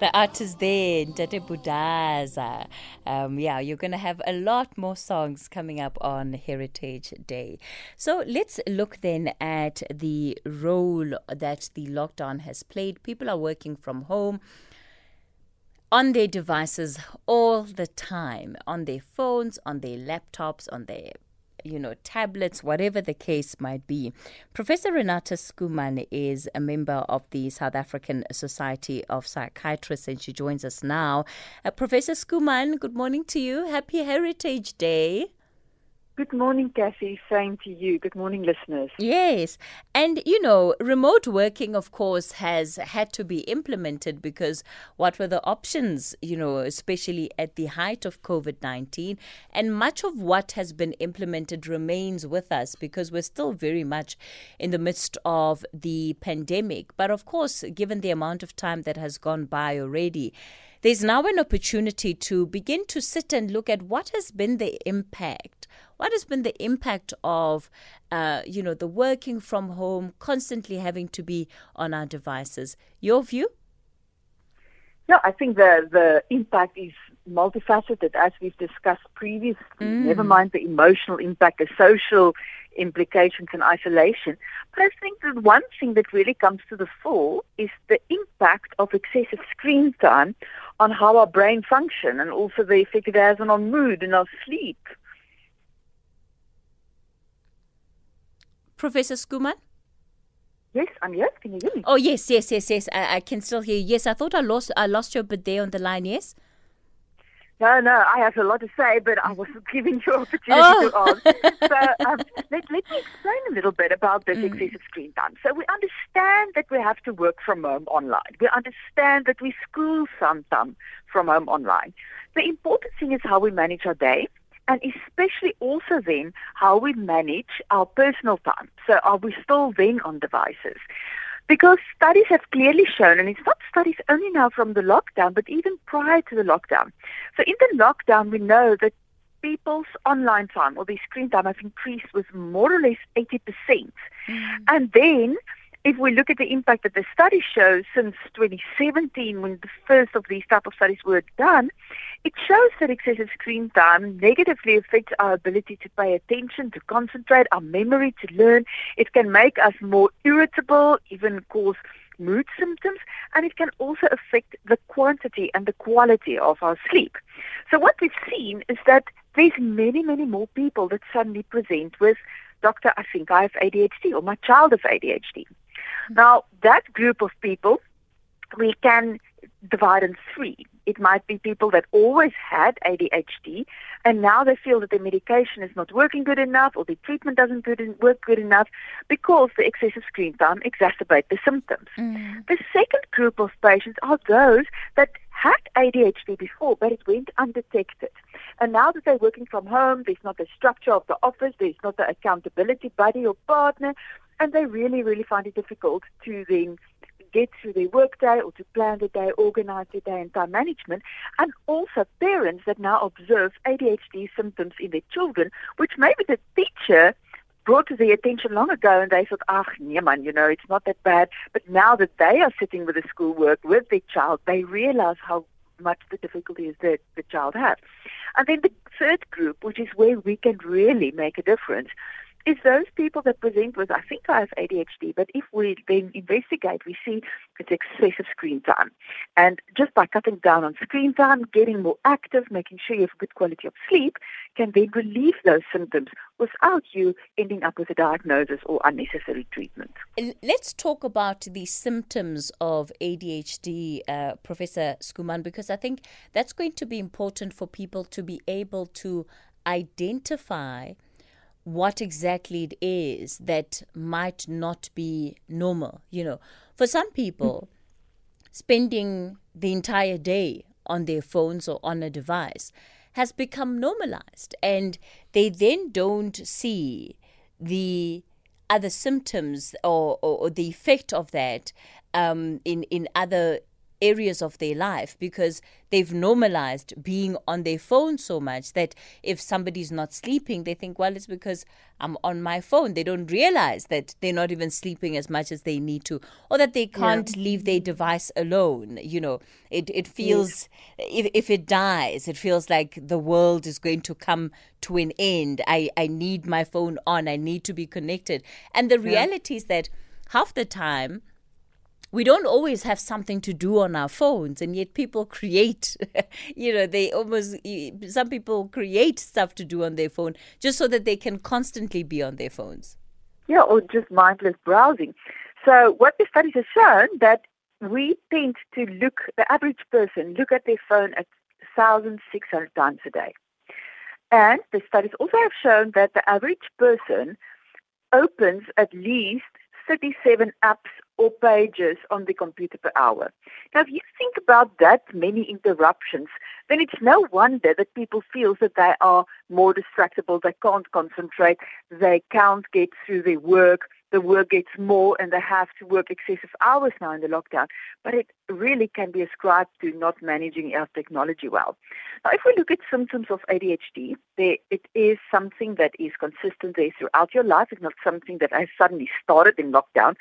The artist there, Ntate Budaza. Um, yeah, you're going to have a lot more songs coming up on Heritage Day. So let's look then at the role that the lockdown has played. People are working from home on their devices all the time, on their phones, on their laptops, on their you know, tablets, whatever the case might be. Professor Renata Schoeman is a member of the South African Society of Psychiatrists, and she joins us now. Uh, Professor Schoeman, good morning to you. Happy Heritage Day. Good morning, Kathy. Same to you. Good morning, listeners. Yes. And, you know, remote working, of course, has had to be implemented because what were the options, you know, especially at the height of COVID 19? And much of what has been implemented remains with us because we're still very much in the midst of the pandemic. But, of course, given the amount of time that has gone by already, there's now an opportunity to begin to sit and look at what has been the impact. What has been the impact of, uh, you know, the working from home, constantly having to be on our devices? Your view? Yeah, I think the the impact is multifaceted, as we've discussed previously. Mm. Never mind the emotional impact, the social implications and isolation. But I think the one thing that really comes to the fore is the impact of excessive screen time on how our brain function and also the effect it has on our mood and our sleep. Professor Schoeman? Yes, I'm here. Can you hear me? Oh yes, yes, yes, yes. I, I can still hear you. Yes, I thought I lost I lost you a bit there on the line, yes? No, no, I have a lot to say, but I wasn't giving you opportunity oh. to ask. So um, let, let me explain a little bit about this mm. excessive screen time. So we understand that we have to work from home online. We understand that we school sometimes from home online. The important thing is how we manage our day and especially also then how we manage our personal time. So are we still then on devices? Because studies have clearly shown, and it's not studies only now from the lockdown, but even prior to the lockdown. So in the lockdown, we know that people's online time or their screen time has increased with more or less 80%. Mm. And then if we look at the impact that the study shows since 2017, when the first of these type of studies were done, it shows that excessive screen time negatively affects our ability to pay attention, to concentrate, our memory, to learn. It can make us more irritable, even cause mood symptoms, and it can also affect the quantity and the quality of our sleep. So what we've seen is that there's many, many more people that suddenly present with, Doctor, I think I have ADHD, or my child has ADHD. Now, that group of people, we can divide in three. It might be people that always had ADHD and now they feel that their medication is not working good enough or the treatment doesn't good work good enough because the excessive screen time exacerbate the symptoms. Mm. The second group of patients are those that had ADHD before, but it went undetected. And now that they're working from home, there's not the structure of the office, there's not the accountability buddy or partner, and they really, really find it difficult to then get through their workday or to plan the day, organize their day and time management, and also parents that now observe ADHD symptoms in their children, which maybe the teacher brought to their attention long ago and they thought, ah, yeah, man, you know, it's not that bad. But now that they are sitting with the schoolwork with their child, they realize how much the difficulties that the child has. And then the third group, which is where we can really make a difference, is those people that present with, I think I have ADHD, but if we then investigate, we see it's excessive screen time. And just by cutting down on screen time, getting more active, making sure you have good quality of sleep, can then relieve those symptoms without you ending up with a diagnosis or unnecessary treatment. Let's talk about the symptoms of ADHD, uh, Professor Schoeman, because I think that's going to be important for people to be able to identify what exactly it is that might not be normal. You know, for some people, spending the entire day on their phones or on a device has become normalized, and they then don't see the other symptoms or, or, or the effect of that um, in in other areas of their life because they've normalized being on their phone so much that if somebody's not sleeping, they think, well, it's because I'm on my phone. They don't realize that they're not even sleeping as much as they need to, or that they can't yeah. leave their device alone. You know, it, it feels, yes. if, if it dies, it feels like the world is going to come to an end. I, I need my phone on, I need to be connected. And the yeah. reality is that half the time, we don't always have something to do on our phones and yet people create you know they almost some people create stuff to do on their phone just so that they can constantly be on their phones. Yeah or just mindless browsing. So what the studies have shown that we tend to look the average person look at their phone at 1600 times a day. And the studies also have shown that the average person opens at least 37 apps or pages on the computer per hour. Now, if you think about that many interruptions, then it's no wonder that people feel that they are more distractible, they can't concentrate, they can't get through their work, the work gets more and they have to work excessive hours now in the lockdown. But it really can be ascribed to not managing our technology well. Now, if we look at symptoms of ADHD, there, it is something that is consistent there throughout your life. It's not something that has suddenly started in lockdown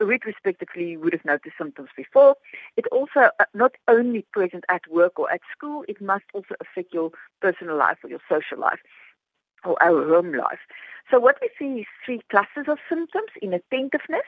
retrospectively you would have noticed symptoms before. It also uh, not only present at work or at school, it must also affect your personal life or your social life or our home life. So what we see is three classes of symptoms, inattentiveness,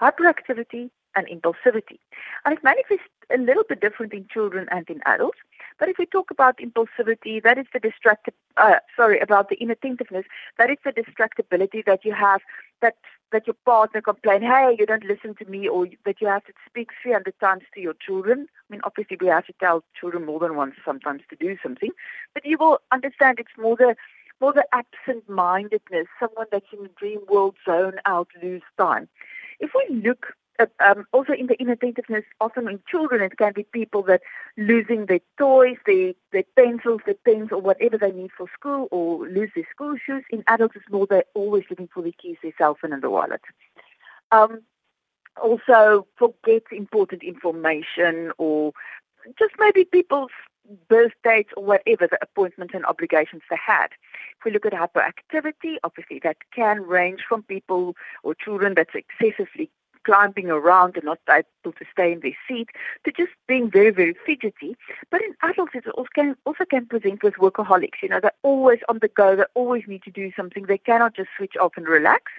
hyperactivity, and impulsivity. And it manifests a little bit different in children and in adults. But if we talk about impulsivity, that is the distracted, uh, sorry, about the inattentiveness, that is the distractibility that you have, that that your partner complain, hey, you don't listen to me, or that you have to speak 300 times to your children. I mean, obviously we have to tell children more than once sometimes to do something, but you will understand it's more the more the absent-mindedness, someone that's in a dream world, zone out, lose time. If we look um, also in the inattentiveness, often in children, it can be people that losing their toys, their, their pencils, their pens, or whatever they need for school, or lose their school shoes. In adults, it's more they're always looking for their keys, their cell phone, and the wallet. Um, also, forget important information, or just maybe people's birth dates or whatever the appointments and obligations they had. If we look at hyperactivity, obviously that can range from people or children that's excessively climbing around and not able to stay in their seat, to just being very, very fidgety. But in adults, it also can, also can present with workaholics. You know, they're always on the go. They always need to do something. They cannot just switch off and relax.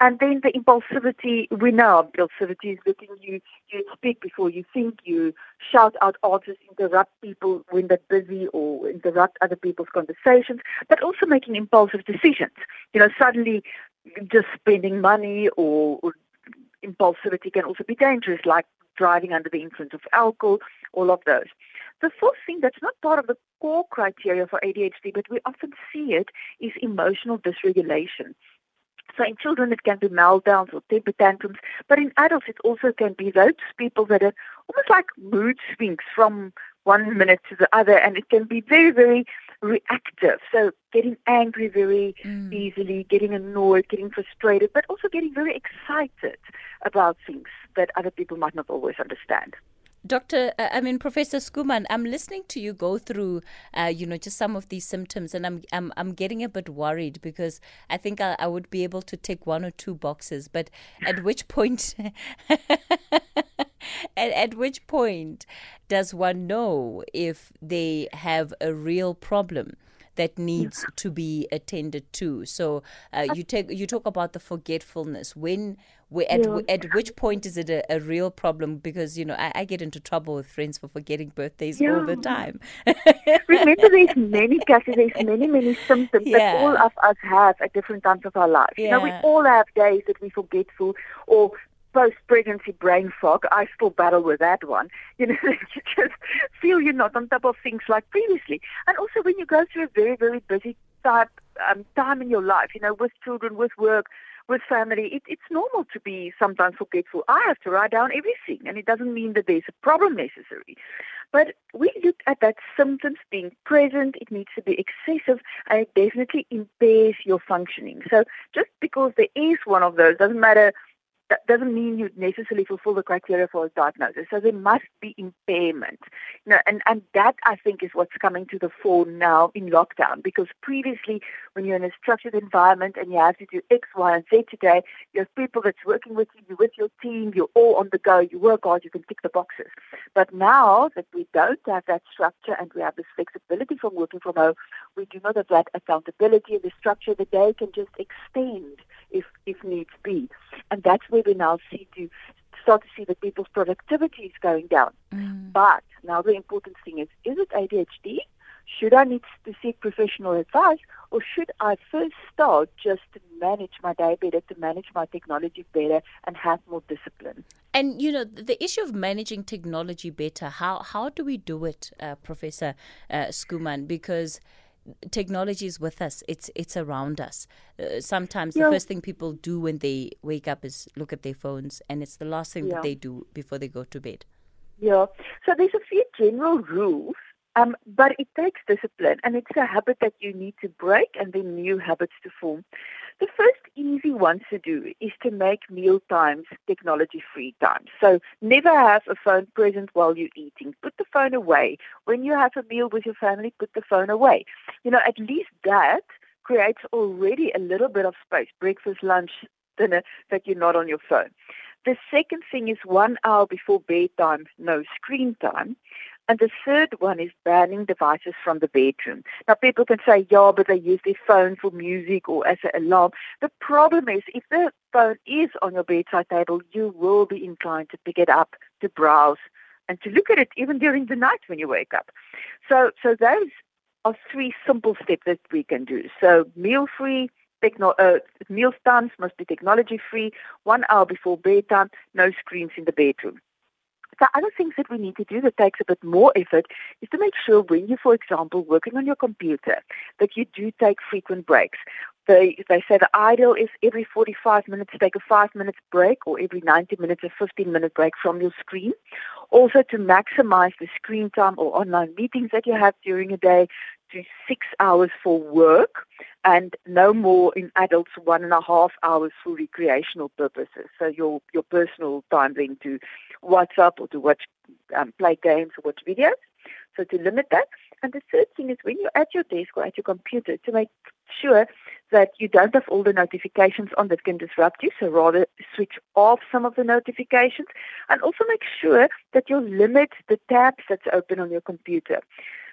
And then the impulsivity, we know impulsivity is letting you, you speak before you think, you shout out answers, interrupt people when they're busy or interrupt other people's conversations, but also making impulsive decisions. You know, suddenly just spending money or, or impulsivity can also be dangerous, like driving under the influence of alcohol, all of those. The fourth thing that's not part of the core criteria for ADHD, but we often see it, is emotional dysregulation. So in children, it can be meltdowns or temper tantrums, but in adults, it also can be those people that are almost like mood swings from one minute to the other, and it can be very, very reactive. So getting angry very mm. easily, getting annoyed, getting frustrated, but also getting very excited about things that other people might not always understand. Doctor, uh, I mean Professor Schoeman, I'm listening to you go through, uh, you know, just some of these symptoms, and I'm I'm I'm getting a bit worried because I think I, I would be able to tick one or two boxes, but at which point, at, at which point does one know if they have a real problem? that needs to be attended to. So uh, you take you talk about the forgetfulness. When we, at yeah. at which point is it a, a, real problem? Because you know I, I, get into trouble with friends for forgetting birthdays yeah. all the time. Remember, there's many cases, there's many many symptoms yeah. that all of us have at different times of our life. You know, we all have days that we forgetful or post-pregnancy brain fog. I still battle with that one. You know, you just feel you're not on top of things like previously. And also when you go through a very, very busy type, um, time in your life, you know, with children, with work, with family, it, it's normal to be sometimes forgetful. I have to write down everything, and it doesn't mean that there's a problem necessarily. But we look at that symptoms being present, it needs to be excessive, and it definitely impairs your functioning. So just because there is one of those doesn't matter that doesn't mean you necessarily fulfill the criteria for a diagnosis. So there must be impairment. You know, and, and that I think is what's coming to the fore now in lockdown because previously when you're in a structured environment and you have to do X, Y, and Z today, you have people that's working with you, you're with your team, you're all on the go, you work hard, you can tick the boxes. But now that we don't have that structure and we have this flexibility from working from home, we do not have that accountability and the structure. The day can just extend if if needs be, and that's where we now see to start to see that people's productivity is going down. Mm. But now the important thing is: is it ADHD? Should I need to seek professional advice, or should I first start just to manage my day better, to manage my technology better, and have more discipline? And you know the issue of managing technology better. How how do we do it, uh, Professor uh, Schoeman? Because technology is with us. It's it's around us. Uh, sometimes yeah. the first thing people do when they wake up is look at their phones, and it's the last thing yeah. that they do before they go to bed. Yeah. So there's a few general rules, um, but it takes discipline, and it's a habit that you need to break, and then new habits to form. The first easy one to do is to make meal times technology free time. So never have a phone present while you're eating. Put the phone away. When you have a meal with your family, put the phone away. You know, at least that creates already a little bit of space, breakfast, lunch, dinner, that you're not on your phone. The second thing is one hour before bedtime, no screen time. And the third one is banning devices from the bedroom. Now, people can say, yeah, but they use their phone for music or as an alarm. The problem is, if the phone is on your bedside table, you will be inclined to pick it up, to browse, and to look at it even during the night when you wake up. So, so those are three simple steps that we can do. So, meal free, techno- uh, meal times must be technology free, one hour before bedtime, no screens in the bedroom. The other things that we need to do that takes a bit more effort is to make sure when you, for example, working on your computer, that you do take frequent breaks. They, they say the ideal is every 45 minutes take a 5 minutes break or every 90 minutes a 15 minute break from your screen. Also to maximize the screen time or online meetings that you have during a day to six hours for work and no more in adults one and a half hours for recreational purposes. So your your personal time being to WhatsApp or to watch um, play games or watch videos. So to limit that. And the third thing is when you're at your desk or at your computer to make sure that you don't have all the notifications on that can disrupt you. So rather switch off some of the notifications and also make sure that you limit the tabs that's open on your computer.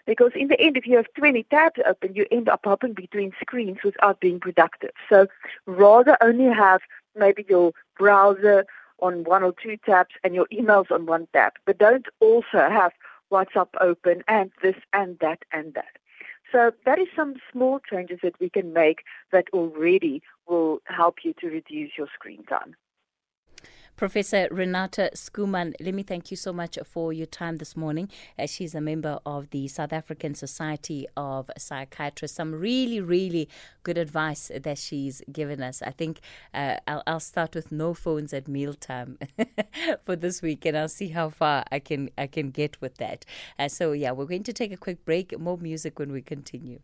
Because in the end, if you have 20 tabs open, you end up hopping between screens without being productive. So rather only have maybe your browser on one or two tabs and your emails on one tab, but don't also have WhatsApp open and this and that and that. So that is some small changes that we can make that already will help you to reduce your screen time. Professor Renata Schoeman, let me thank you so much for your time this morning. Uh, she's a member of the South African Society of Psychiatrists. Some really, really good advice that she's given us. I think uh, I'll, I'll, start with no phones at mealtime for this week, and I'll see how far I can I can get with that. Uh, so yeah, we're going to take a quick break. More music when we continue.